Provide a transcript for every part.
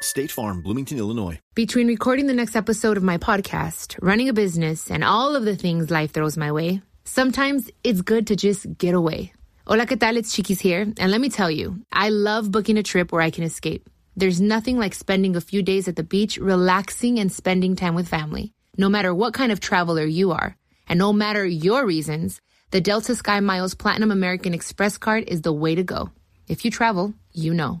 State Farm, Bloomington, Illinois. Between recording the next episode of my podcast, running a business, and all of the things life throws my way, sometimes it's good to just get away. Hola, ¿qué tal? It's Chiquis here. And let me tell you, I love booking a trip where I can escape. There's nothing like spending a few days at the beach, relaxing and spending time with family. No matter what kind of traveler you are, and no matter your reasons, the Delta Sky Miles Platinum American Express card is the way to go. If you travel, you know.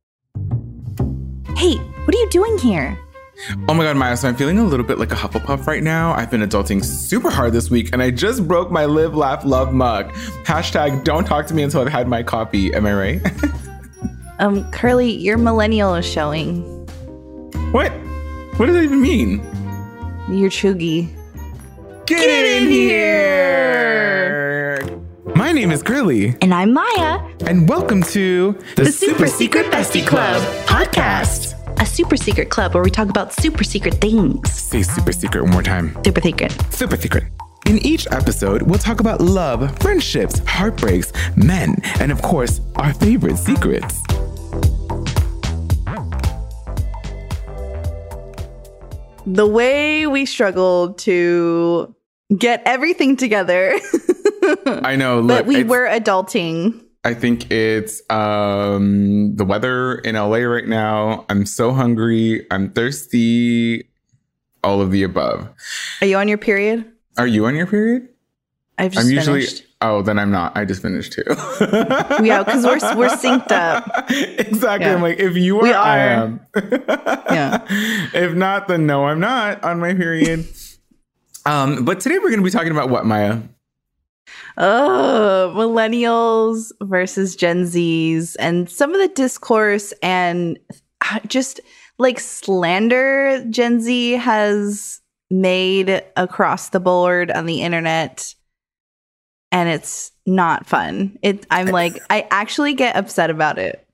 Hey, what are you doing here? Oh my god, Maya, so I'm feeling a little bit like a Hufflepuff right now. I've been adulting super hard this week and I just broke my live, laugh, love mug. Hashtag don't talk to me until I've had my coffee. Am I right? Um, Curly, your millennial is showing. what? What does that even mean? Your cheugy. Get, in here! My name is Curly, And I'm Maya, and welcome to the, Super Secret Bestie Club podcast. A super secret club where we talk about super secret things. Say super secret one more time. Super secret. Super secret. In each episode, we'll talk about love, friendships, heartbreaks, men, and of course, our favorite secrets. The way we struggled to get everything together, I know, but we were adulting. I think it's um the weather in LA right now. I'm so hungry. I'm thirsty. All of the above. Are you on your period? Are you on your period? I've just I'm usually finished. Oh, then I'm not. I just finished too. Yeah, because we're we're synced up. exactly. Yeah. I'm like, if you are, We I am. Yeah. If not, then no, I'm not on my period. um, but today we're gonna be talking about what, Maya? Oh, millennials versus Gen Zs and some of the discourse and uh, just like slander Gen Z has made across the board on the internet. And it's not fun. It I'm like I actually get upset about it.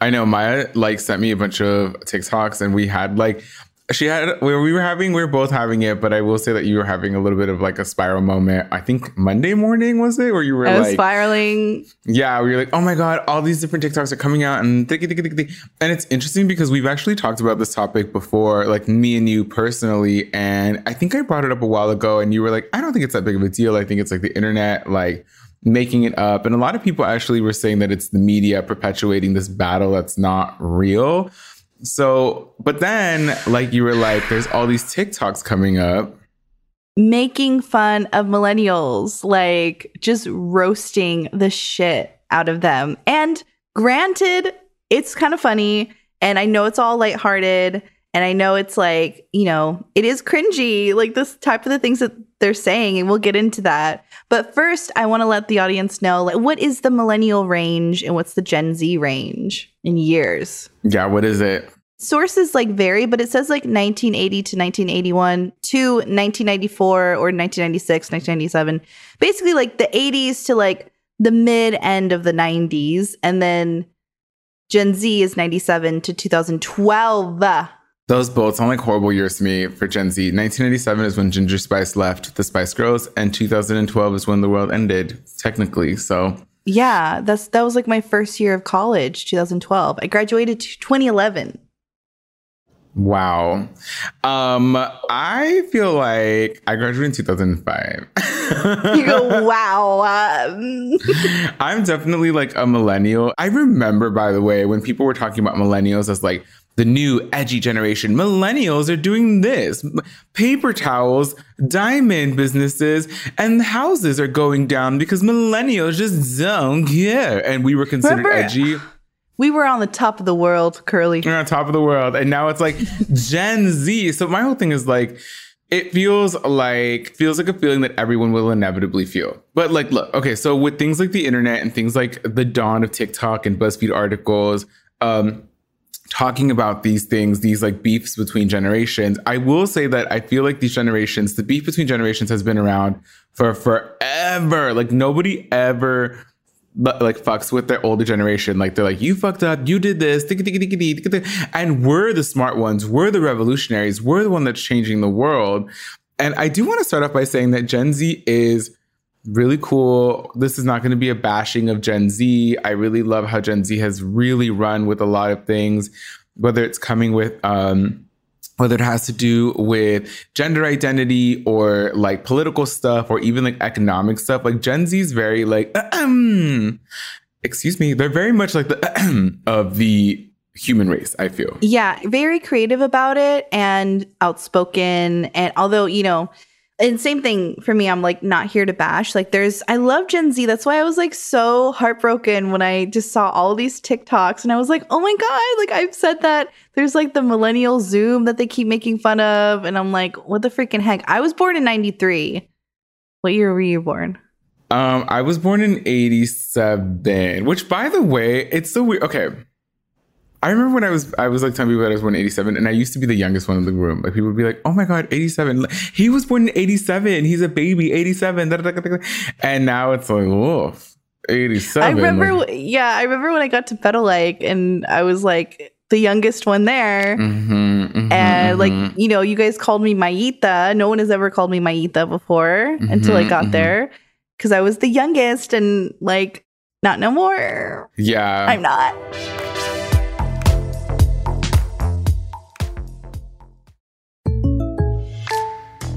I know Maya like sent me a bunch of TikToks and we had like she had where we were having we were both having it, but I will say that you were having a little bit of like a spiral moment. I think Monday morning was it where you were I like spiraling. Yeah, we were like, oh my God, all these different TikToks are coming out and and it's interesting because we've actually talked about this topic before, like me and you personally. And I think I brought it up a while ago and you were like, I don't think it's that big of a deal. I think it's like the internet, like making it up. And a lot of people actually were saying that it's the media perpetuating this battle that's not real. So, but then like you were like, there's all these TikToks coming up. making fun of millennials, like just roasting the shit out of them. And granted, it's kind of funny. And I know it's all lighthearted. And I know it's like, you know, it is cringy, like this type of the things that they're saying. And we'll get into that. But first, I want to let the audience know like, what is the millennial range and what's the Gen Z range in years? Yeah, what is it? sources like vary, but it says like 1980 to 1981 to 1994 or 1996, 1997. Basically, like the 80s to like the mid end of the 90s. And then Gen Z is 97 to 2012. Those both sound like horrible years to me for Gen Z. 1997 is when Ginger Spice left the Spice Girls, and 2012 is when the world ended, technically. So, Yeah, that's that was like my first year of college, 2012. I graduated 2011. wow. Um, I feel like I graduated in 2005. You go, wow. Um, I'm definitely like a millennial. I remember, by the way, when people were talking about millennials as like the new edgy generation. Millennials are doing this. Paper towels, diamond businesses, and houses are going down because millennials just don't care. And we were considered Remember- edgy. We were on the top of the world, Curly. We're on top of the world. And now it's like Gen Z. So my whole thing is like, it feels like feels like a feeling that everyone will inevitably feel. But like, look, okay, so with things like the internet and things like the dawn of TikTok and BuzzFeed articles, um, talking about these things, these like beefs between generations, I will say that I feel like these generations, the beef between generations has been around for forever. Like nobody ever like fucks with their older generation. Like they're like, you fucked up, you did this, and we're the smart ones, we're the revolutionaries, we're the one that's changing the world. And I do want to start off by saying that Gen Z is really cool. This is not going to be a bashing of Gen Z. I really love how Gen Z has really run with a lot of things, whether it's coming with um whether it has to do with gender identity or like political stuff or even like economic stuff. Like Gen Z is very like, excuse me, they're very much like the of the human race, I feel. Yeah, very creative about it and outspoken. And although, you know, and same thing for me, I'm like not here to bash. Like there's I love Gen Z. That's why I was like so heartbroken when I just saw all these TikToks and I was like, oh my God, like I've said that there's like the millennial Zoom that they keep making fun of. And I'm like, what the freaking heck? I was born in 93. What year were you born? Um, I was born in 87, which by the way, it's so weird. Okay. I remember when I was I was like telling people that I was born in 87 and I used to be the youngest one in the room. Like people would be like, "Oh my god, 87. He was born in 87. He's a baby, 87." da, da, da, da, da." And now it's like, "Oh, 87." I remember, Like, yeah, I remember when I got to Pero Like and I was like the youngest one there. mhm, mhm, and like mhm. you know you guys called me Mayita. No one has ever called me Mayita before until I got mhm. there because I was the youngest and like not no more. yeah. I'm not.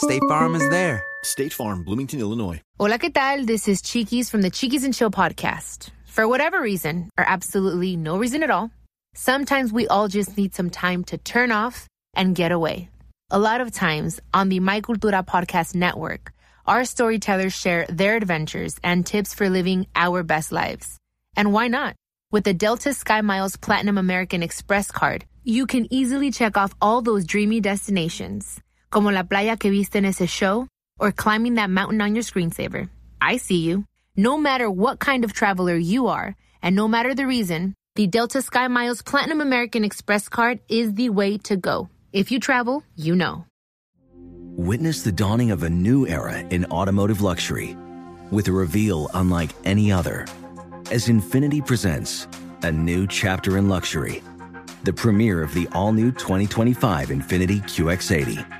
State Farm is there. State Farm, Bloomington, Illinois. Hola, ¿qué tal? This is Chiquis from the Chiquis and Chill podcast. For whatever reason, or absolutely no reason at all, sometimes we all just need some time to turn off and get away. A lot of times on the My Cultura podcast network, our storytellers share their adventures and tips for living our best lives. And why not? With the Delta Sky Miles Platinum American Express card, you can easily check off all those dreamy destinations, como la playa que viste en ese show, or climbing that mountain on your screensaver. I see you. No matter what kind of traveler you are, and no matter the reason, the Delta Sky Miles Platinum American Express card is the way to go. If you travel, you know. Witness the dawning of a new era in automotive luxury with a reveal unlike any other as Infiniti presents a new chapter in luxury, the premiere of the all new 2025 Infiniti QX80.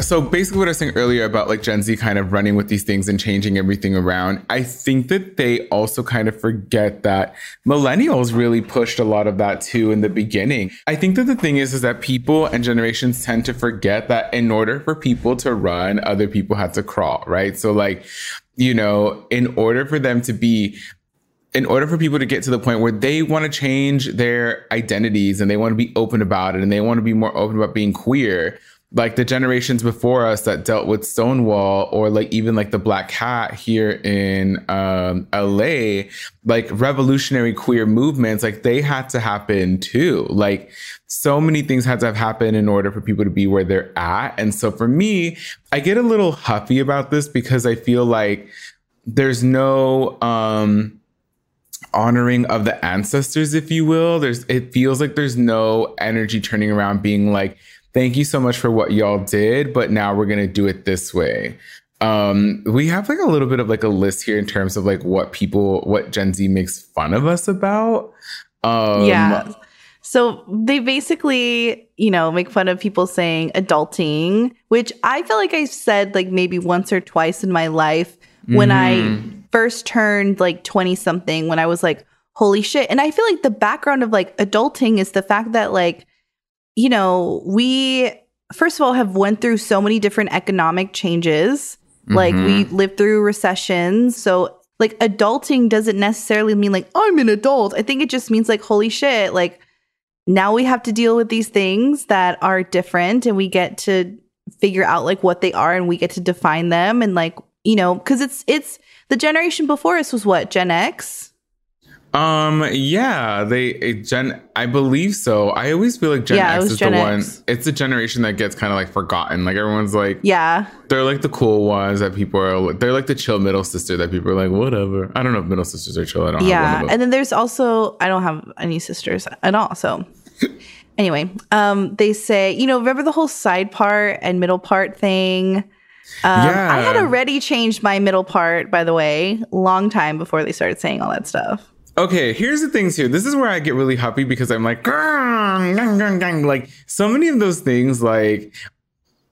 So basically, what I was saying earlier about like Gen Z kind of running with these things and changing everything around, I think that they also kind of forget that millennials really pushed a lot of that too in the beginning. I think that the thing is, is that people and generations tend to forget that in order for people to run, other people had to crawl, right? So like, you know, in order for them to be in order for people to get to the point where they want to change their identities and they want to be open about it and they want to be more open about being queer, like the generations before us that dealt with Stonewall or like even like the Black Cat here in um, LA, like revolutionary queer movements, like they had to happen too. Like so many things had to have happened in order for people to be where they're at. And so for me, I get a little huffy about this because I feel like there's no um honoring of the ancestors if you will there's it feels like there's no energy turning around being like thank you so much for what y'all did, but now we're gonna do it this way. Um, we have like a little bit of like a list here in terms of like what people, what Gen Z makes fun of us about. Um, yeah. So they basically, you know, make fun of people saying adulting, which I feel like I said like maybe once or twice in my life when Mm-hmm. I first turned like 20 something, when I was like, holy shit. And I feel like the background of like adulting is the fact that like, you know, we first of all have went through so many different economic changes. Like we mm-hmm. lived through recessions. So like adulting doesn't necessarily mean like I'm an adult. I think it just means like holy shit, like now we have to deal with these things that are different and we get to figure out like what they are and we get to define them and like, you know, cuz it's it's the generation before us was what? Gen X? Um, yeah, they Gen I believe so. I always feel like Gen Yeah, X is Gen the X. one. It's the generation that gets kind of like forgotten. Like everyone's like, Yeah. they're like the cool ones that people are. They're like the chill middle sister that people are like, whatever. I don't know if middle sisters are chill. I don't. yeah and then there's also i don't have any sisters at all so anyway um they say you know remember the whole side part and middle part thing um, yeah, i had already changed my middle part by the way long time before they started saying all that stuff Okay, here's the things here. This is where I get really happy because I'm like, gang, gang, gang." like so many of those things. Like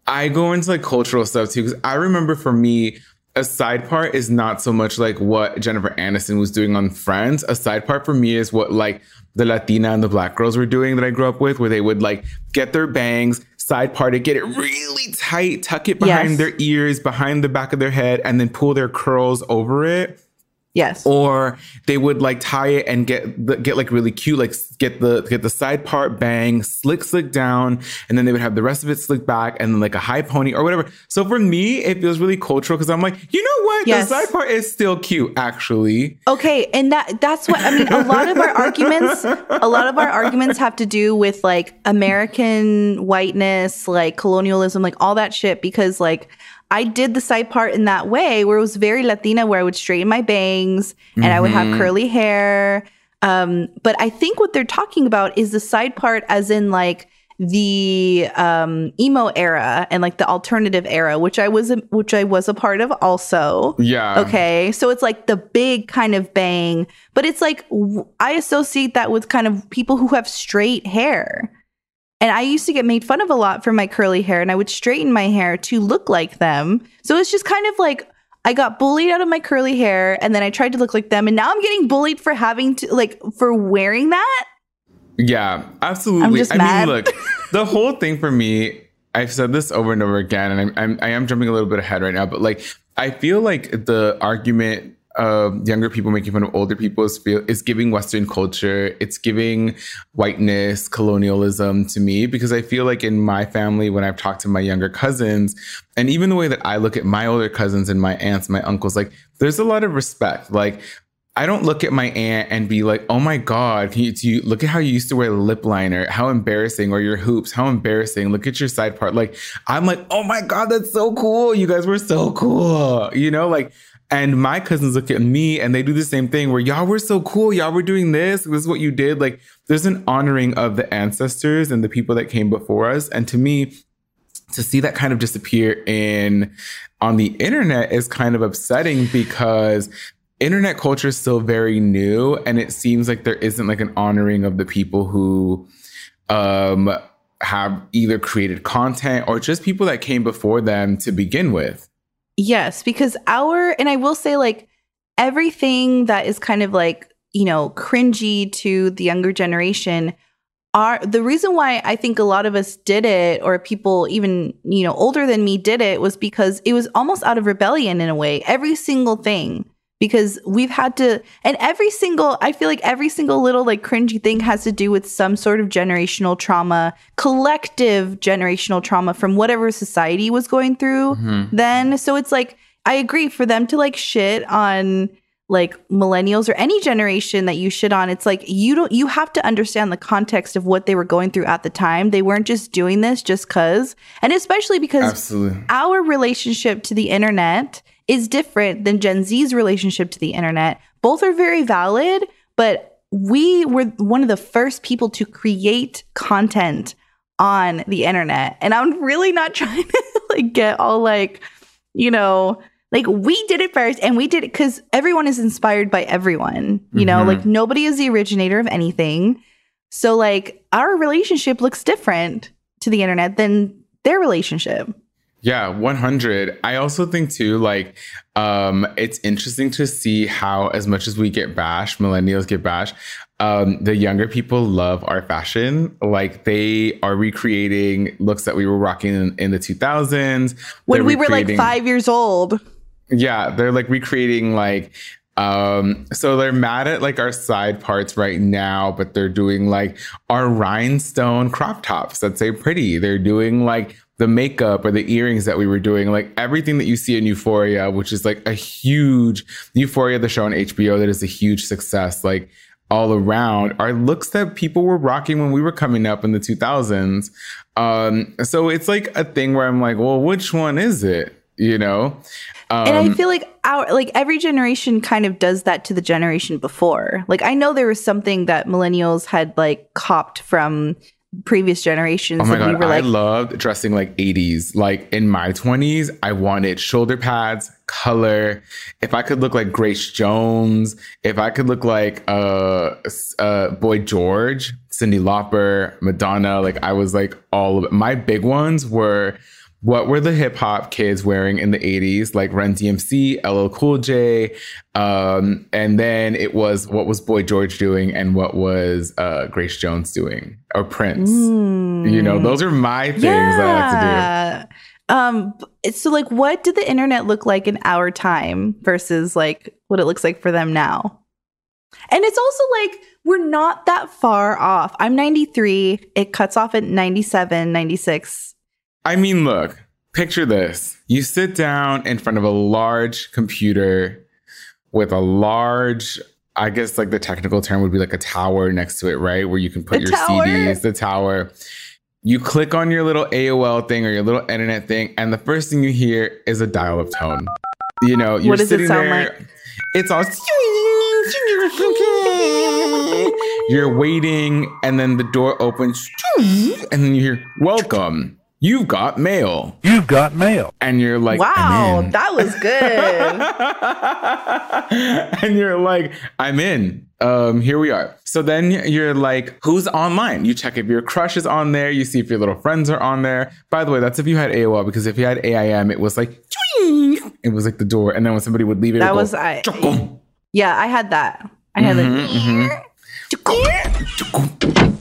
I go into like cultural stuff too because I remember for me. A side part is not so much like what Jennifer Aniston was doing on Friends. A side part for me is what like the Latina and the black girls were doing that I grew up with, where they would like get their bangs, side part it, get it really tight, tuck it behind Yes. their ears, behind the back of their head, and then pull their curls over it yes or they would like tie it and get the, get like really cute like get the get the side part bang slick slick down and then they would have the rest of it slick back and then like a high pony or whatever so for me it feels really cultural because i'm like you know what Yes. the side part is still cute actually Okay, and that that's what I mean. A lot of our arguments, a lot of our arguments have to do with like American whiteness, like colonialism, like all that shit. Because like I did the side part in that way where it was very Latina, where I would straighten my bangs and I would have curly hair. Um, but I think what they're talking about is the side part, as in like the um emo era and like the alternative era which i was a, which i was a part of also yeah Okay. So it's like the big kind of bang, but it's like w- I associate that with kind of people who have straight hair. And I used to get made fun of a lot for my curly hair, and I would straighten my hair to look like them. So it's just kind of like I got bullied out of my curly hair, and then I tried to look like them, and now I'm getting bullied for having to like for wearing that. Yeah, absolutely. I'm just I mad. mean, look, the whole thing for me, I've said this over and over again, and I'm, I'm I am jumping a little bit ahead right now, but like I feel like the argument of younger people making fun of older people is feel is giving Western culture, it's giving whiteness, colonialism to me because I feel like in my family when I've talked to my younger cousins, and even the way that I look at my older cousins and my aunts, my uncles, like there's a lot of respect, like. I don't look at my aunt and be like, "Oh my god, can you, you look at how you used to wear lip liner? How embarrassing! Or your hoops? How embarrassing! Look at your side part." Like, I'm like, "Oh my god, that's so cool! You guys were so cool!" You know, like, and my cousins look at me and they do the same thing where y'all were so cool, y'all were doing this. This is what you did. Like, there's an honoring of the ancestors and the people that came before us, and to me, to see that kind of disappear in on the internet is kind of upsetting because internet culture is still very new and it seems like there isn't like an honoring of the people who um have either created content or just people that came before them to begin with Yes, because our and I will say like everything that is kind of like, you know, cringy to the younger generation are the reason why I think a lot of us did it or people even, you know, older than me did it was because it was almost out of rebellion in a way. Every single thing because we've had to and every single i feel like every single little like cringy thing has to do with some sort of generational trauma collective generational trauma from whatever society was going through Mhm. then so it's like i agree for them to like shit on like millennials or any generation that you shit on it's like you don't you have to understand the context of what they were going through at the time they weren't just doing this just cuz and especially because Absolutely. our relationship to the internet is different than Gen Z's relationship to the internet. Both are very valid, but we were one of the first people to create content on the internet. And I'm really not trying to like get all like, you know, like we did it first and we did it because everyone is inspired by everyone. You know, Mhm. like nobody is the originator of anything. So like our relationship looks different to the internet than their relationship. Yeah, 100. I also think too, like, um, it's interesting to see how, as much as we get bashed, millennials get bashed, um, the younger people love our fashion. Like, they are recreating looks that we were rocking in, in the 2000s. When we were like five years old. yeah, they're like recreating like um so they're mad at like our side parts right now, but they're doing like our rhinestone crop tops that say pretty. They're doing like the makeup or the earrings that we were doing, like everything that you see in Euphoria, which is like a huge Euphoria, the show on HBO that is a huge success, like all around are looks that people were rocking when we were coming up in the 2000s. Um, so it's like a thing where I'm like, well, which one is it? You know? Um, and I feel like our like every generation kind of does that to the generation before. Like I know there was something that millennials had like copped from previous generations Oh my and we god, were I loved dressing like 80s. Like in my 20s, I wanted shoulder pads, color. If I could look like Grace Jones, if I could look like uh, uh Boy George, Cyndi Lauper, Madonna, like I was like all of it. My big ones were what were the hip hop kids wearing in the 80s, like Run DMC, LL Cool J, um, and then it was what was Boy George doing and what was uh, Grace Jones doing or Prince. You know, those are my things that I like to yeah. Um so like what did the internet look like in our time versus like what it looks like for them now? And it's also like we're not that far off. I'm 93, it cuts off at 97, 96. I mean, look, picture this. You sit down in front of a large computer with a large, I guess like the technical term would be like a tower next to it, right? Where you can put The your tower. CDs, the tower. You click on your little AOL thing or your little internet thing, and the first thing you hear is a dial up tone. You know, you're What does it sitting sound there. like? It's all. You're waiting, and then the door opens, and then you hear, Welcome. You've got mail. You've got mail. And you're like, wow, I'm in. that was good. and you're like, I'm in. Um, here we are. So then you're like, who's online? You check if your crush is on there. You see if your little friends are on there. By the way, that's if you had AOL because if you had AIM, it was like, it was like the door. And then when somebody would leave it, it That would was go, I "Chukum." Yeah, I had that. I had Mhm, like mhm.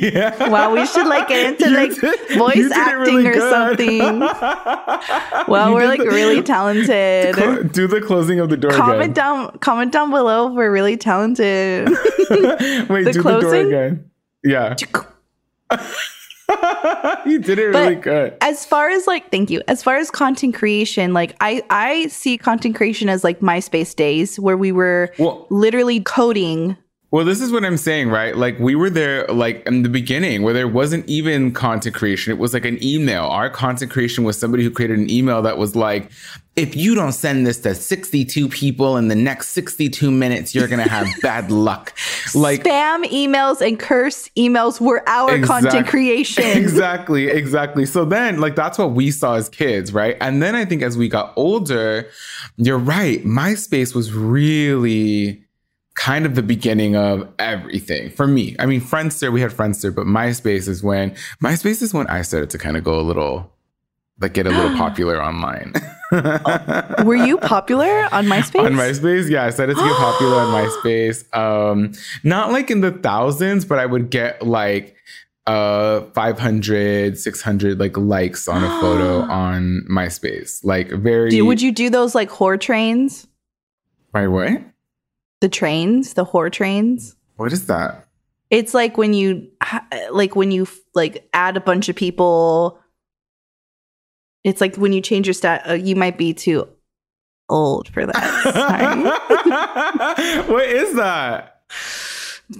Yeah. Wow, we should like get into You like did- voice acting really or good. something. Well, You we're like the- really talented. Do the closing of the door comment again. down comment down below if we're really talented. Wait, The do the door closing? again. Yeah. you did it really But- good. as far as like thank you as far as content creation like i i see content creation as like myspace days where we were Well, literally coding Well, this is what I'm saying, right? Like we were there like in the beginning where there wasn't even content creation. It was like an email. Our content creation was somebody who created an email that was like, if you don't send this to 62 people in the next 62 minutes, you're going to have bad luck. Like spam emails and curse emails were our content creation exactly, exactly. So then, like, that's what we saw as kids, right? And then I think as we got older, you're right. MySpace was really kind of the beginning of everything for me. I mean, Friendster, we had Friendster, but MySpace is when MySpace is when I started to kind of go a little, like, get a little popular online. were you popular on myspace On MySpace, yeah, I started to get popular on MySpace. Um, not like in the thousands, but I would get like uh 500 600 like likes on a photo on myspace like very Do, would you do those like whore trains? by what The trains, the whore trains. what is that It's like when you like when you like add a bunch of people. It's like when you change your stat. Uh, you might be too old for that. What is that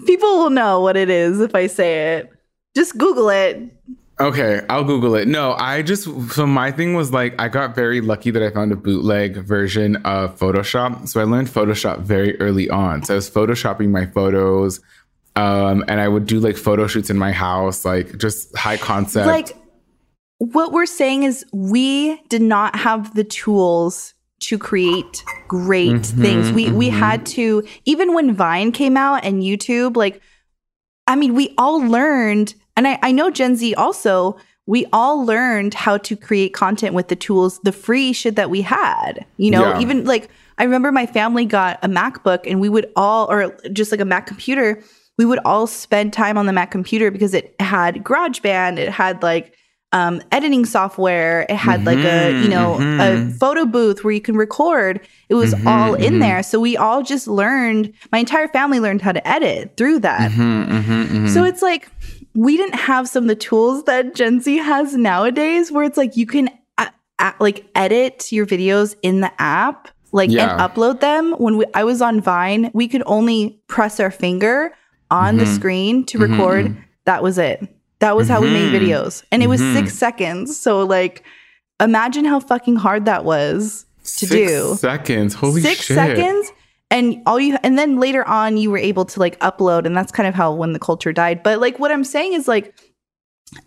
People will know what it is if I say it. Just Google it. Okay, I'll Google it. No, I just so my thing was like I got very lucky that I found a bootleg version of Photoshop. So I learned Photoshop very early on. So I was photoshopping my photos, um, and I would do like photo shoots in my house, like just high concept. Like what we're saying is we did not have the tools to create great Mm-hmm, things. We we had to even when Vine came out and YouTube like I mean we all learned and I, I know Gen Z also we all learned how to create content with the tools the free shit that we had. You know, Yeah. even like I remember my family got a MacBook and we would all or just like a Mac computer we would all spend time on the Mac computer because it had GarageBand, it had like um, editing software, it had like a mm-hmm, you know a mm-hmm. photo booth where you can record. It was mm-hmm, all in there, so we all just learned. My entire family learned how to edit through that. So it's like we didn't have some of the tools that Gen Z has nowadays, where it's like you can uh, uh, like edit your videos in the app, like Yeah. and upload them. When we, I was on Vine, we could only press our finger on the mm-hmm. screen to mm-hmm, record. Mm-hmm. That was it. That was how we made videos, and it was six seconds. So like, imagine how fucking hard that was to Six do seconds. Holy six shit. seconds and all you and then later on you were able to like upload and that's kind of how when the culture died. But like what i'm saying is like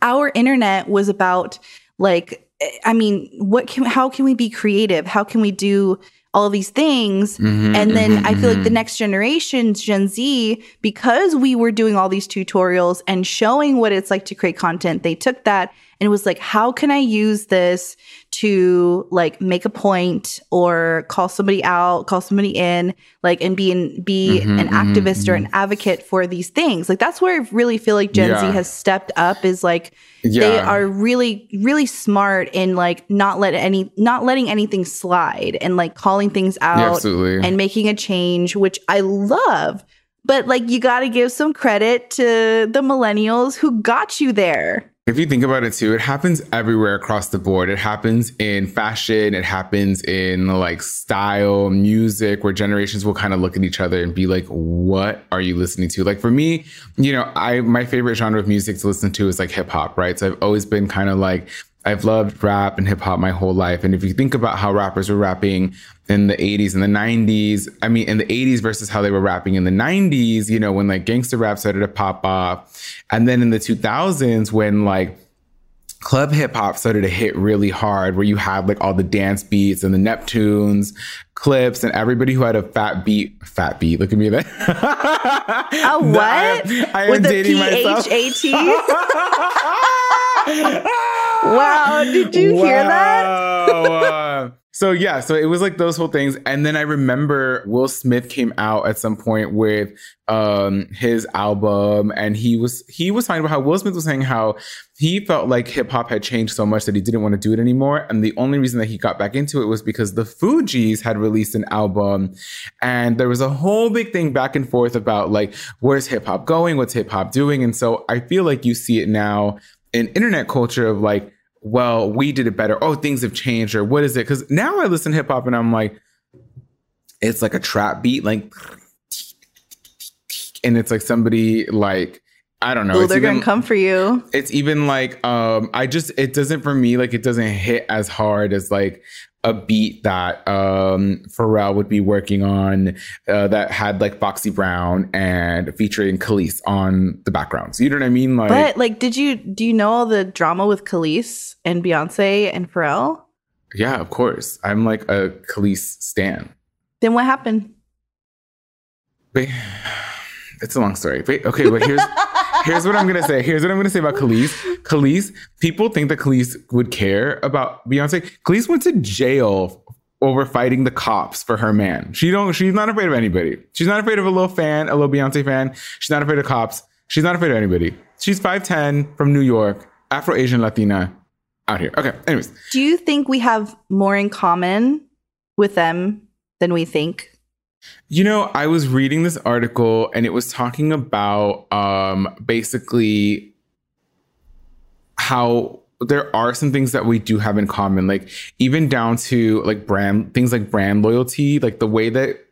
our internet was about like i mean what can how can we be creative? How can we do all these things? Mm-hmm, and then i feel like the next generation gen z because we were doing all these tutorials and showing what it's like to create content they took that and it was like how can i use this to like make a point or call somebody out call somebody in like and be an, be Mm-hmm, an activist or an advocate for these things. Like that's where i really feel like gen z has stepped up is like they are really really smart in like not let any not letting anything slide and like calling things out absolutely. and making a change which i love. But like you got to give some credit to the millennials who got you there If you think about it too, it happens everywhere across the board. It happens in fashion, it happens in like style, music, where generations will kind of look at each other and be like, what are you listening to? Like for me, you know, I my favorite genre of music to listen to is like hip hop, right? So I've always been kind of like I've loved rap and hip hop my whole life. And if you think about how rappers were rapping in the 80s and the 90s, I mean, in the 80s versus how they were rapping in the 90s, you know, when like gangster rap started to pop off. And then in the 2000s, when like club hip hop started to hit really hard, where you had like all the dance beats and the Neptunes clips and everybody who had a fat beat, fat beat. Look at me there. a what am- I am with the dating myself. wow did you hear that? So yeah, so it was like those whole things, and then I remember Will Smith came out at some point with um his album, and he was he was talking about how Will Smith was saying how he felt like hip hop had changed so much that he didn't want to do it anymore, and the only reason that he got back into it was because the Fugees had released an album, and there was a whole big thing back and forth about like where's hip hop going, what's hip hop doing, and so I feel like you see it now in internet culture of like well, we did it better. Oh, things have changed, or what is it? Because now I listen to hip hop and I'm like, it's like a trap beat, like, and it's like somebody like I don't know. it's they're even, gonna come for you It's even like um, I just it doesn't for me like it doesn't hit as hard as like a beat that um Pharrell would be working on uh, that had like Foxy Brown and featuring Kelis on the backgrounds. You know what I mean? Like but like did you do you know all the drama with Kelis and Beyonce and Pharrell Yeah, of course. I'm like a Kelis stan. then what happened But it's a long story. But, okay, but here's here's what I'm gonna say. Here's what I'm gonna say about Kelis. Kelis, people think that Kelis would care about Beyonce. Kelis went to jail over fighting the cops for her man. She don't. She's not afraid of anybody. She's not afraid of a little fan, a little Beyonce fan. She's not afraid of cops. She's not afraid of anybody. she's 5'10 from New York, Afro Asian Latina out here. Okay. Anyways, Do you think we have more in common with them than we think? You know, I was reading this article and it was talking about um basically how there are some things that we do have in common, like even down to like brand things like brand loyalty, like the way that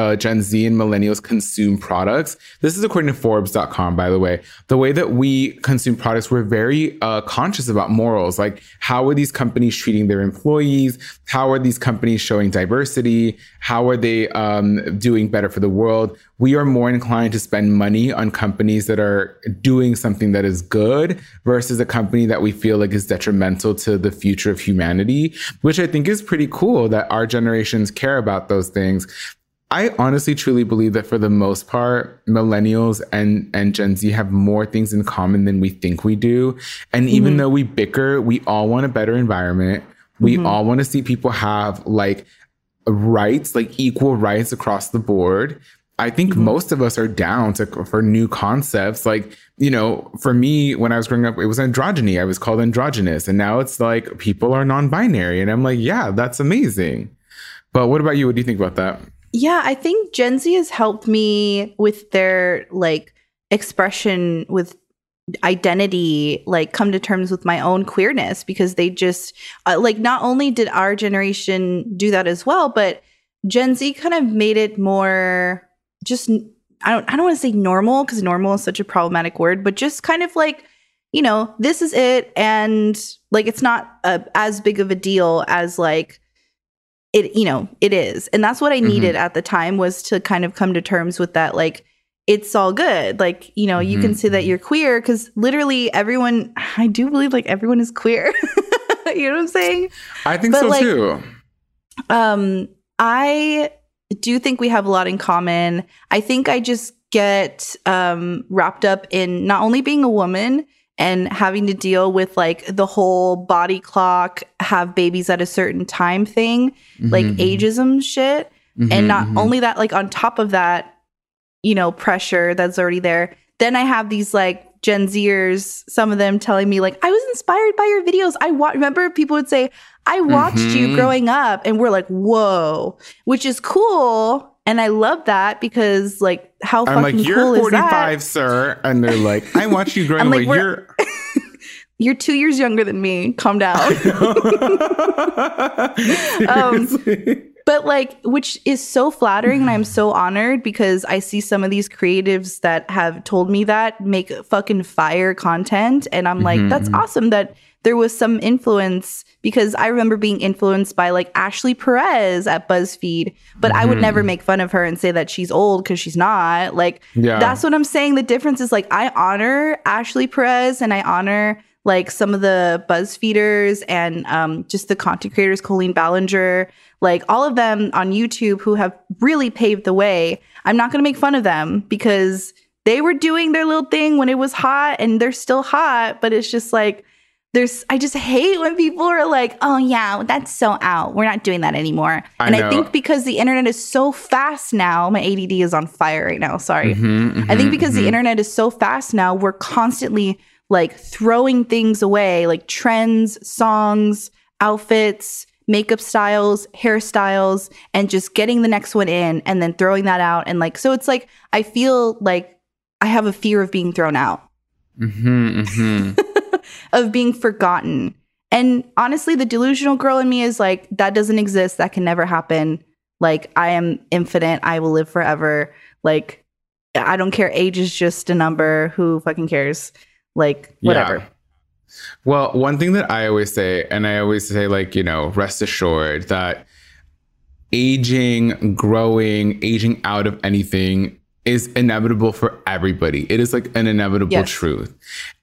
uh, Gen Z and millennials consume products. This is according to Forbes.com, by the way. The way that we consume products, we're very uh, conscious about morals. Like, how are these companies treating their employees? How are these companies showing diversity? How are they um, doing better for the world? We are more inclined to spend money on companies that are doing something that is good versus a company that we feel like is detrimental to the future of humanity, which I think is pretty cool that our generations care about those things. I honestly truly believe that for the most part, millennials and, and Gen Z have more things in common than we think we do. And even mm-hmm. though we bicker, we all want a better environment. We mm-hmm. all want to see people have like rights, like equal rights across the board. I think mm-hmm. most of us are down to for new concepts. Like, you know, for me, when I was growing up, it was androgyny. I was called androgynous. And now it's like people are non-binary. And I'm like, yeah, that's amazing. But what about you? What do you think about that? Yeah, I think Gen Z has helped me with their like expression with identity, like come to terms with my own queerness because they just uh, like not only did our generation do that as well, but Gen Z kind of made it more just I don't I don't want to say normal because normal is such a problematic word, but just kind of like you know this is it and like it's not a, as big of a deal as like it you know it is. And that's what i needed at the time was to kind of come to terms with that like it's all good. Like you know you can say that you're queer because literally everyone i do believe like everyone is queer. You know what i'm saying? I think But, so like, too. um i do think we have a lot in common. I think i just get um wrapped up in not only being a woman and having to deal with like the whole body clock have babies at a certain time thing like Mhm. ageism shit Mhm, and not mhm. only that like on top of that you know pressure that's already there then i have these like gen zers some of them telling me like i was inspired by your videos i wa- remember people would say i watched you Mhm. growing up and we're like whoa which is cool and i love that because like how I'm like, fucking you're cool is 45, that sir. And they're like, I watched you growing up. like, we're- you're. you're two years younger than me calm down Um, but like which is so flattering and i'm so honored because i see some of these creatives that have told me that make fucking fire content and i'm like that's awesome that there was some influence because i remember being influenced by like ashley perez at buzzfeed but i would never make fun of her and say that she's old because she's not. Like Yeah. that's what i'm saying. The difference is like i honor ashley perez and i honor like some of the buzzfeeders and um, just the content creators colleen ballinger like all of them on youtube who have really paved the way. I'm not going to make fun of them because they were doing their little thing when it was hot and they're still hot but it's just like there's i just hate when people are like oh yeah that's so out we're not doing that anymore I and i think because the internet is so fast now my add is on fire right now sorry Mhm, I think because mhm. the internet is so fast now, we're constantly like throwing things away, like trends, songs, outfits, makeup styles, hairstyles, and just getting the next one in and then throwing that out. And like, so it's like, I feel like I have a fear of being thrown out, Mhm, mhm. of being forgotten. And honestly, the delusional girl in me is like, that doesn't exist. That can never happen. Like, I am infinite. I will live forever. Like, I don't care. Age is just a number. Who fucking cares? Like, whatever. Yeah. Well, one thing that I always say, and I always say, like, you know, rest assured that aging, growing, aging out of anything is inevitable for everybody. It is like an inevitable Yes. truth.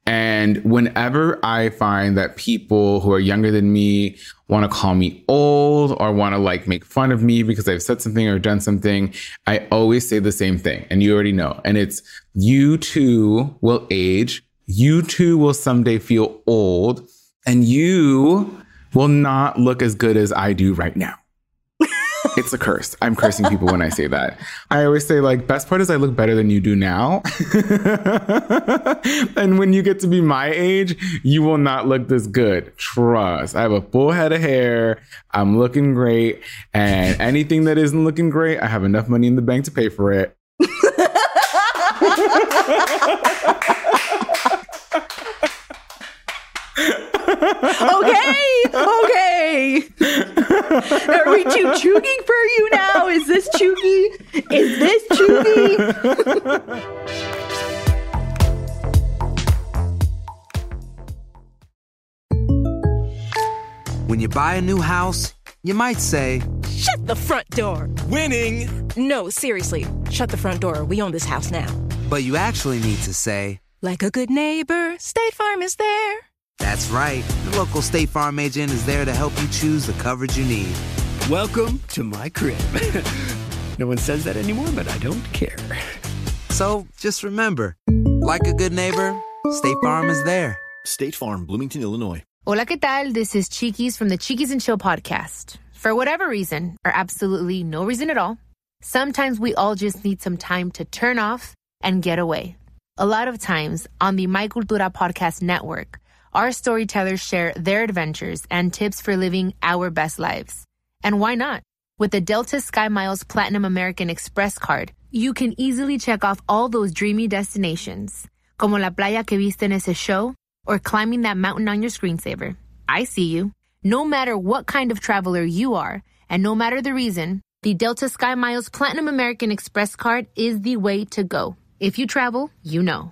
And whenever I find that people who are younger than me want to call me old or want to like make fun of me because I've said something or done something, I always say the same thing. And you already know. And it's you too will age. You too will someday feel old. And you will not look as good as I do right now. It's a curse. I'm cursing people when I say that. I always say, like, best part is I look better than you do now. and when you get to be my age, you will not look this good. Trust. I have a full head of hair. I'm looking great. And anything that isn't looking great, I have enough money in the bank to pay for it. Okay, okay. Are we too cheugy for you now? Is this cheugy? Is this cheugy? When you buy a new house, you might say, Shut the front door. Winning. No, seriously. Shut the front door. We own this house now. but you actually need to say, Like a good neighbor, State Farm is there. That's right. The local State Farm agent is there to help you choose the coverage you need. Welcome to my crib. no one says that anymore, but I don't care. So just remember, like a good neighbor, State Farm is there. State Farm, Bloomington, Illinois. Hola, ¿qué tal? This is Chiquis from the Chiquis and Chill podcast. For whatever reason, or absolutely no reason at all, sometimes we all just need some time to turn off and get away. A lot of times on the My Cultura podcast network, our storytellers share their adventures and tips for living our best lives. And why not? With the Delta Sky Miles Platinum American Express card, you can easily check off all those dreamy destinations, como la playa que viste en ese show, or climbing that mountain on your screensaver. I see you. No matter what kind of traveler you are, and no matter the reason, the Delta Sky Miles Platinum American Express card is the way to go. If you travel, you know.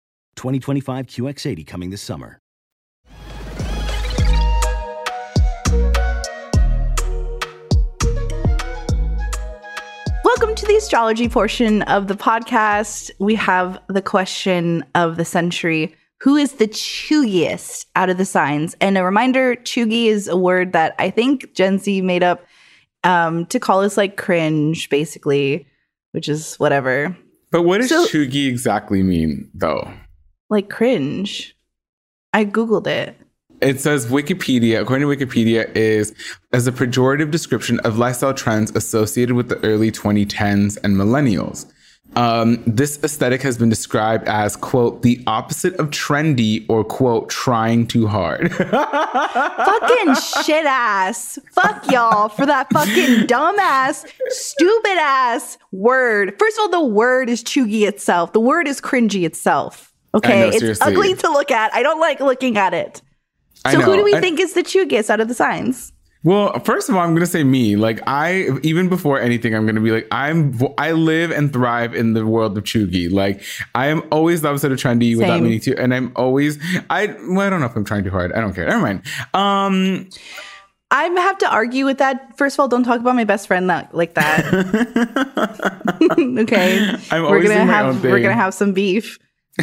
2025 QX80 coming this summer. Welcome to the astrology portion of the podcast. We have the question of the century. Who is the cheugiest out of the signs? And a reminder, cheugy is a word that I think Gen Z made up um, to call us like cringe, basically, which is whatever. But what does So- cheugy exactly mean, though? Like cringe. I Googled it. It says Wikipedia, according to Wikipedia, is as a pejorative description of lifestyle trends associated with the early 2010s and millennials. Um, this aesthetic has been described as, quote, the opposite of trendy or, quote, trying too hard. fucking shit ass. Fuck y'all for that fucking dumbass, stupid ass word. First of all, the word is cheugy itself. The word is cringy itself. Okay. know, it's seriously. ugly to look at. I don't like looking at it. So who do we And- think is the cheugiest out of the signs? Well, first of all, I'm gonna say me. Like I, even before anything, I'm gonna be like, I'm. I live and thrive in the world of cheugy. Like I am always the opposite of trendy without meaning to, and I'm always. I. Well, I don't know if I'm trying too hard. I don't care. Never mind. Um. I have to argue with that. First of all, don't talk about my best friend that, like that. okay. I'm we're gonna have we're gonna have some beef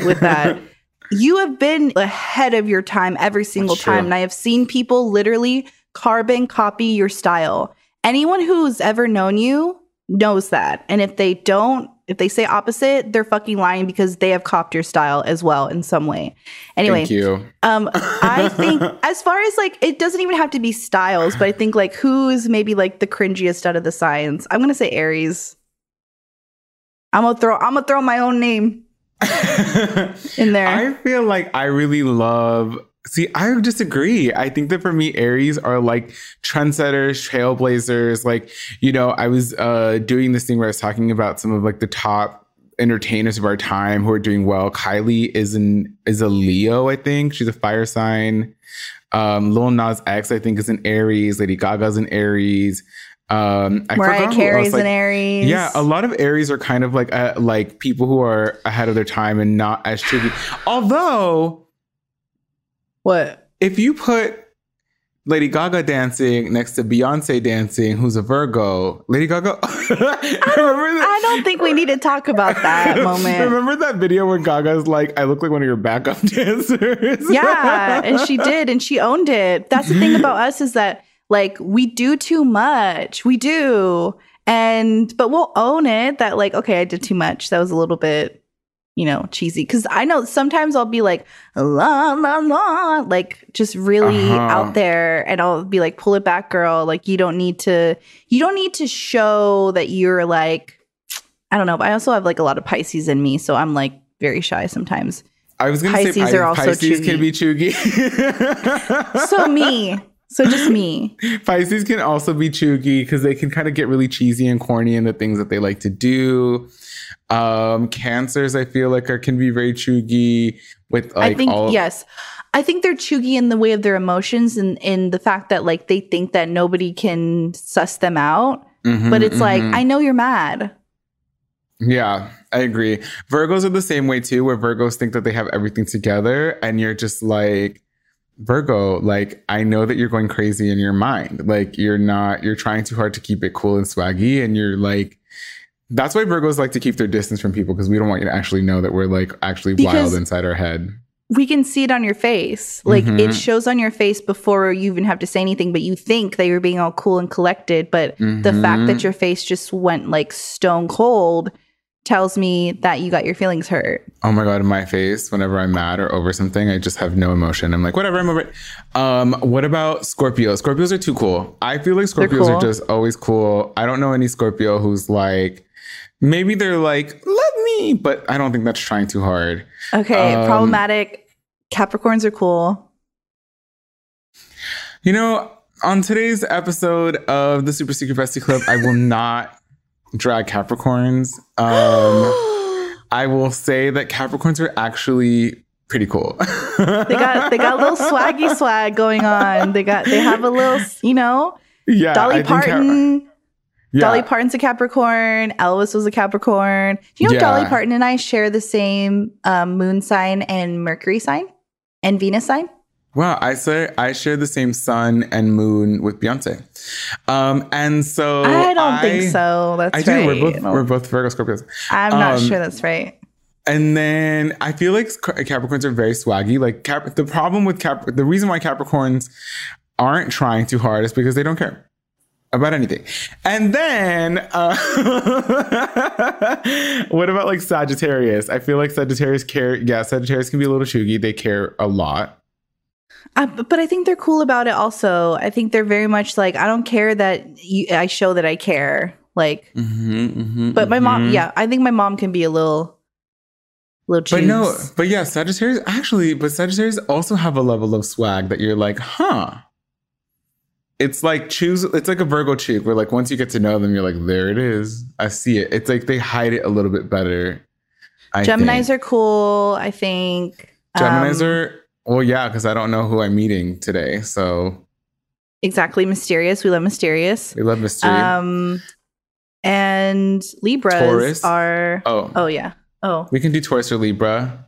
with that. you have been ahead of your time every single That's true. time, and I have seen people literally carbon copy your style. Anyone who's ever known you knows that, and if they don't, if they say opposite, they're fucking lying because they have copped your style as well in some way. Anyway, Thank you. um, I think as far as like it doesn't even have to be styles, but I think like who's maybe like the cringiest out of the signs. I'm gonna say Aries. I'm gonna throw I'm gonna throw my own name in there. I feel like I really love See, I disagree. I think that for me, Aries are like trendsetters, trailblazers. Like, you know, I was uh, doing this thing where I was talking about some of like the top entertainers of our time who are doing well. Kylie is an is a Leo, I think. She's a fire sign. Um, Lil Nas X, I think, is an Aries. Lady Gaga's an Aries. Um, I Mariah Carey's like- an Aries. Yeah, a lot of Aries are kind of like uh, like people who are ahead of their time and not as tricky. Although, what? if you put Lady Gaga dancing next to Beyonce dancing, who's a Virgo, Lady Gaga. remember that? I don't think we need to talk about that moment. Remember that video where Gaga's like, "I look like one of your backup dancers." yeah, and she did, and she owned it. That's the thing about us is that like we do too much. We do, and but we'll own it. That like, okay, I did too much. That was a little bit, you know, cheesy. Because I know sometimes I'll be like, la la la, like just really Uh-huh. out there, and I'll be like, pull it back, girl. Like you don't need to. You don't need to show that you're like. I don't know. But I also have like a lot of Pisces in me, so I'm like very shy sometimes. I was gonna say Pisces are also Pisces can be cheugy. So me. So just me. Pisces can also be cheugy because they can kind of get really cheesy and corny in the things that they like to do. Um, cancers, I feel like, are can be very cheugy with like I think all. yes. I think they're cheugy in the way of their emotions and in the fact that like they think that nobody can suss them out. Mhm, but it's like, mhm. I know you're mad. Yeah, I agree. Virgos are the same way too, where Virgos think that they have everything together, and you're just like, Virgo, like, I know that you're going crazy in your mind. Like, you're not, you're trying too hard to keep it cool and swaggy, and you're like, that's why Virgos like to keep their distance from people because we don't want you to actually know that we're like actually wild inside our head. We can see it on your face. Like Mhm. it shows on your face before you even have to say anything, but you think that you're being all cool and collected. But the fact Mhm. that your face just went like stone cold tells me that you got your feelings hurt. Oh my god, in my face, whenever I'm mad or over something, I just have no emotion. I'm like, whatever, I'm over it. Um, what about Scorpios? Scorpios are too cool. I feel like Scorpios cool. are just always cool. I don't know any Scorpio who's like, maybe they're like, let me, but I don't think that's trying too hard. Okay, Um, problematic. Capricorns are cool. You know, on today's episode of the Super Secret Bestie Club, I will not drag Capricorns. Um, I will say that Capricorns are actually pretty cool. They got they got a little swaggy swag going on. They got they have a little, you know, yeah, Dolly I think Cap- Parton. yeah. Dolly Parton's a Capricorn. Elvis was a Capricorn. Do you know Yeah. Dolly Parton and I share the same um, moon sign and Mercury sign and Venus sign? Wow, I say I share the same sun and moon with Beyonce, um, and so I don't think so. That's I do. We're both we're both Virgo Scorpios. I'm not um, sure that's right. And then I feel like Capricorns are very swaggy. Like Cap- the problem with Cap, the reason why Capricorns aren't trying too hard is because they don't care about anything. And then, uh, what about like Sagittarius? I feel like Sagittarius care. Yeah, Sagittarius can be a little cheugy. They care a lot. Uh, but but I think they're cool about it. Also, I think they're very much like I don't care that you, I show that I care. Like, Mm-hmm, but my mom, yeah, I think my mom can be a little, little. But no, but yeah, Sagittarius actually, but Sagittarius also have a level of swag that you're like, huh. It's like choose. It's like a Virgo cheek where like once you get to know them, you're like, there it is. I see it. It's like they hide it a little bit better. I Gemini's think. are cool. I think Gemini's Um, are well, yeah, because I don't know who I'm meeting today, so exactly mysterious. We love mysterious. we love mystery. Um, and Libras Taurus. are. oh, Oh yeah. Oh we can do Taurus or Libra.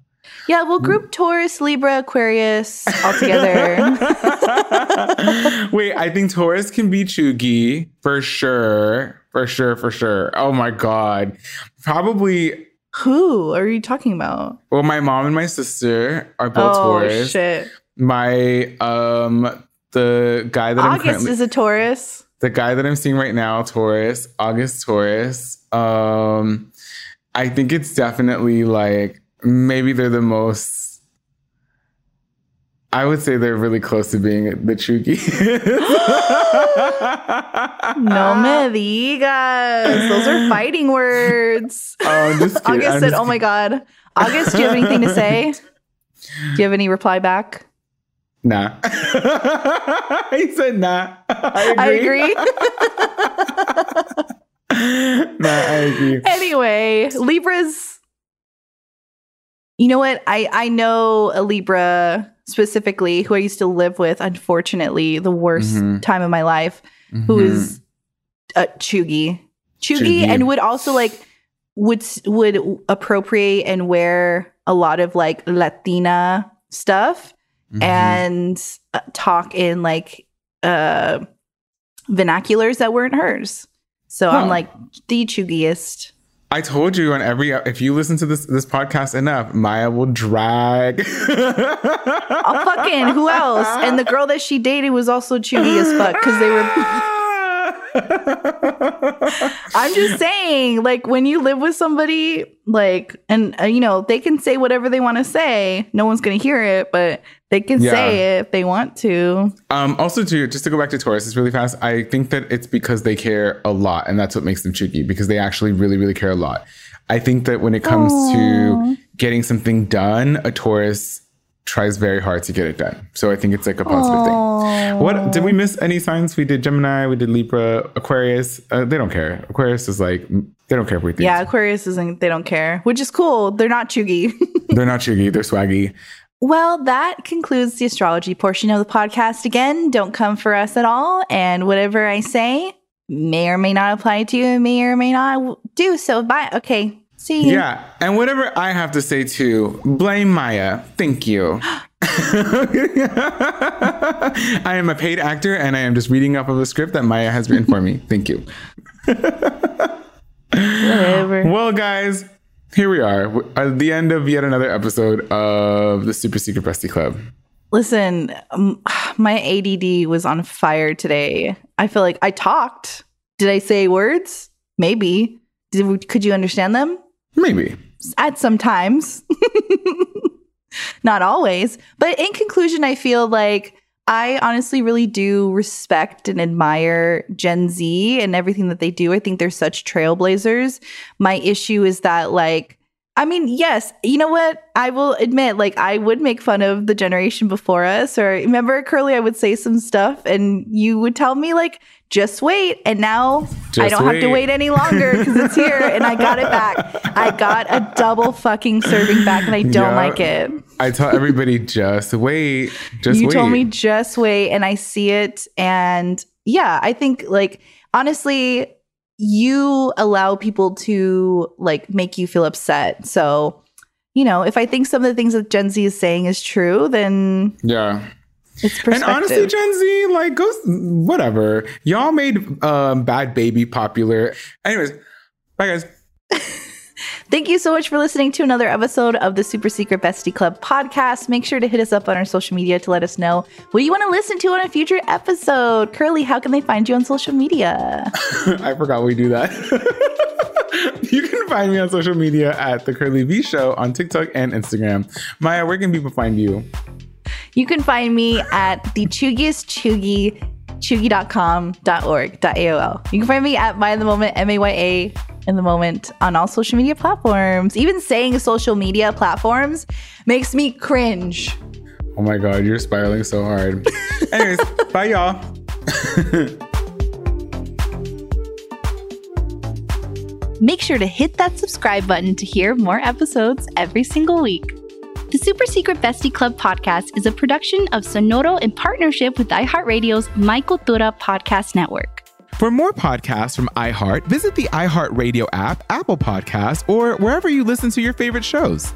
yeah. We'll group Taurus, Libra, Aquarius all together. Wait, I think Taurus can be cheugy for sure. For sure, for sure. Oh my God. Probably, Who are you talking about? well, my mom and my sister are both oh Taurus. shit! My, um, the guy that I'm August currently, is a Taurus. the guy that I'm seeing right now, Taurus, August Taurus. Um, I think it's definitely like maybe they're the most. I would say they're really close to being the cheugy. No me digas. Those are fighting words. Oh. August I'm said, "Oh my god." August, do you have anything to say? Do you have any reply back? Nah. he said nah. I agree. I agree. nah, I agree. anyway, Libras. You know what? I I know a Libra specifically who I used to live with. Unfortunately, the worst Mhm. time of my life. Who Mhm. is uh, cheugy, cheugy, Cheugy. and would also like would would appropriate and wear a lot of like Latina stuff Mhm. and uh, talk in like uh vernaculars that weren't hers. So I'm like the cheugiest. I told you on every if you listen to this this podcast enough, Maya will drag. Oh, fucking who else? And the girl that she dated was also cheugy as fuck because they were. I'm just saying, like when you live with somebody, like, and uh, you know, they can say whatever they want to say. No one's gonna hear it, but they can Yeah. say it if they want to. Um, also, too, just to go back to Taurus, it's really fast. I think that it's because they care a lot, and that's what makes them cheeky because they actually really, really care a lot. I think that when it comes to getting something done, a Taurus tries very hard to get it done. So I think it's like a positive thing. What did we miss any signs? We did Gemini, we did Libra, Aquarius. Uh, they don't care. Aquarius is like they don't care if we think. Yeah, Aquarius isn't. They don't care, which is cool. They're not cheugy. They're not cheugy. They're swaggy. Well, that concludes the astrology portion of the podcast. Again, don't come for us at all. And whatever I say may or may not apply to you, may or may not do so. Bye. Okay. See. Yeah, and whatever I have to say too, blame Maya. Thank you. I am a paid actor and I am just reading off of a script that Maya has written for me. Thank you. Whatever. Well, guys, here we are at the end of yet another episode of the Super Secret Bestie Club. Listen, um, my ADD was on fire today. I feel like I talked. Did I say words? Maybe. Did, could you understand them? Maybe. At some times. Not always. But in conclusion, I feel like I honestly really do respect and admire Gen Z and everything that they do. I think they're such trailblazers. My issue is that, like, I mean, yes, you know what? I will admit, like, I would make fun of the generation before us. Or remember, Curly, I would say some stuff and you would tell me, like, just wait. And now I don't have to wait. wait any longer because it's here and I got it back. I got a double fucking serving back and I don't Yeah. like it. I tell everybody just wait. Just wait. you wait. told me just wait and I see it. And yeah, I think like honestly, you allow people to like make you feel upset. So, you know, if I think some of the things that Gen Z is saying is true, then Yeah. It's And honestly, Gen Z, like, goes whatever. Y'all made um, Bhad Bhabie popular. Anyways, bye guys. Thank you so much for listening to another episode of the Super Secret Bestie Club podcast. Make sure to hit us up on our social media to let us know what you want to listen to on a future episode. Curly, how can they find you on social media? I forgot we do that. you can find me on social media at the Curly V Show on TikTok and Instagram. Maya, where can people find you? You can find me at the cheugiest cheugy, cheugy.com.org.aol. You can find me at Maya in the Moment, M A Y A in the Moment on all social media platforms. Even saying social media platforms makes me cringe. Oh my God, you're spiraling so hard. Anyways, bye y'all. Make sure to hit that subscribe button to hear more episodes every single week. The Super Secret Bestie Club podcast is a production of Sonoro in partnership with iHeartRadio's My Cultura podcast network. For more podcasts from iHeart, visit the iHeartRadio app, Apple Podcasts, or wherever you listen to your favorite shows.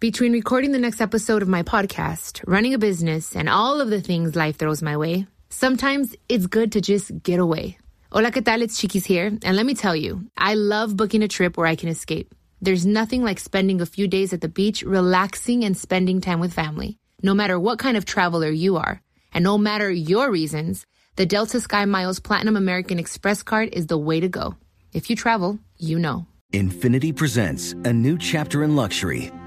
Between recording the next episode of my podcast, running a business, and all of the things life throws my way, sometimes it's good to just get away. Hola, ¿qué tal? It's Chiquis here. And let me tell you, I love booking a trip where I can escape. There's nothing like spending a few days at the beach, relaxing and spending time with family. No matter what kind of traveler you are, and no matter your reasons, the Delta Sky Miles Platinum American Express card is the way to go. If you travel, you know. Infiniti presents a new chapter in luxury,